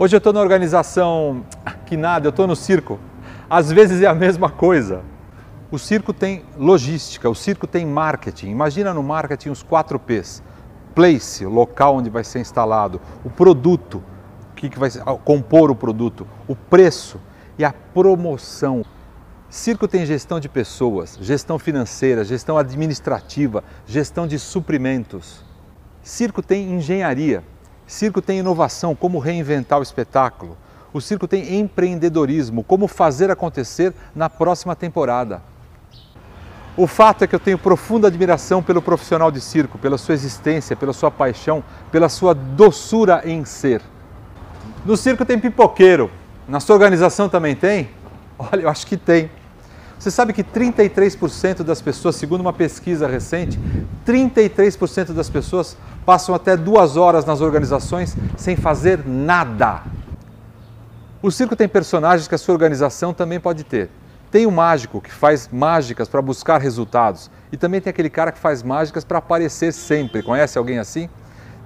Hoje eu estou na organização que nada, eu estou no circo. Às vezes é a mesma coisa. O circo tem logística, o circo tem marketing. Imagina no marketing os quatro P's: place, local onde vai ser instalado, o produto, o que, que vai compor o produto, o preço e a promoção. Circo tem gestão de pessoas, gestão financeira, gestão administrativa, gestão de suprimentos. Circo tem engenharia, Circo tem inovação, como reinventar o espetáculo. O circo tem empreendedorismo, como fazer acontecer na próxima temporada. O fato é que eu tenho profunda admiração pelo profissional de circo, pela sua existência, pela sua paixão, pela sua doçura em ser. No circo tem pipoqueiro. Na sua organização também tem? Olha, eu acho que tem. Você sabe que 33% das pessoas, segundo uma pesquisa recente, 33% das pessoas passam até duas horas nas organizações sem fazer nada. O circo tem personagens que a sua organização também pode ter. Tem o mágico que faz mágicas para buscar resultados e também tem aquele cara que faz mágicas para aparecer sempre. Conhece alguém assim?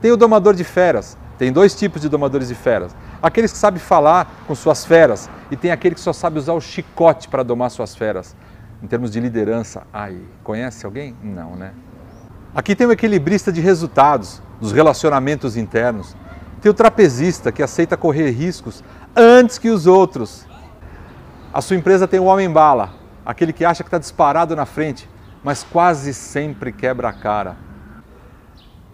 Tem o domador de feras. Tem dois tipos de domadores de feras. Aqueles que sabem falar com suas feras e tem aquele que só sabe usar o chicote para domar suas feras. Em termos de liderança, aí, conhece alguém? Não, né? Aqui tem o equilibrista de resultados, dos relacionamentos internos. Tem o trapezista que aceita correr riscos antes que os outros. A sua empresa tem o homem-bala, aquele que acha que está disparado na frente, mas quase sempre quebra a cara.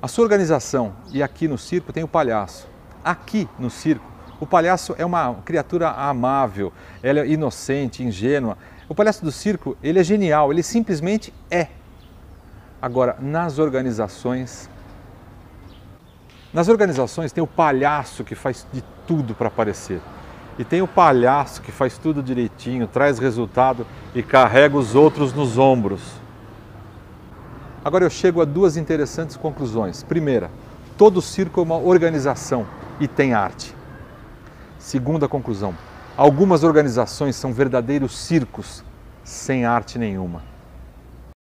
A sua organização e aqui no circo tem o palhaço. Aqui no circo o palhaço é uma criatura amável, ela é inocente, ingênua. O palhaço do circo, ele é genial, ele simplesmente é. Agora, nas organizações, nas organizações tem o palhaço que faz de tudo para aparecer. E tem o palhaço que faz tudo direitinho, traz resultado e carrega os outros nos ombros. Agora eu chego a duas interessantes conclusões. Primeira, todo circo é uma organização e tem arte. Segunda conclusão: algumas organizações são verdadeiros circos sem arte nenhuma.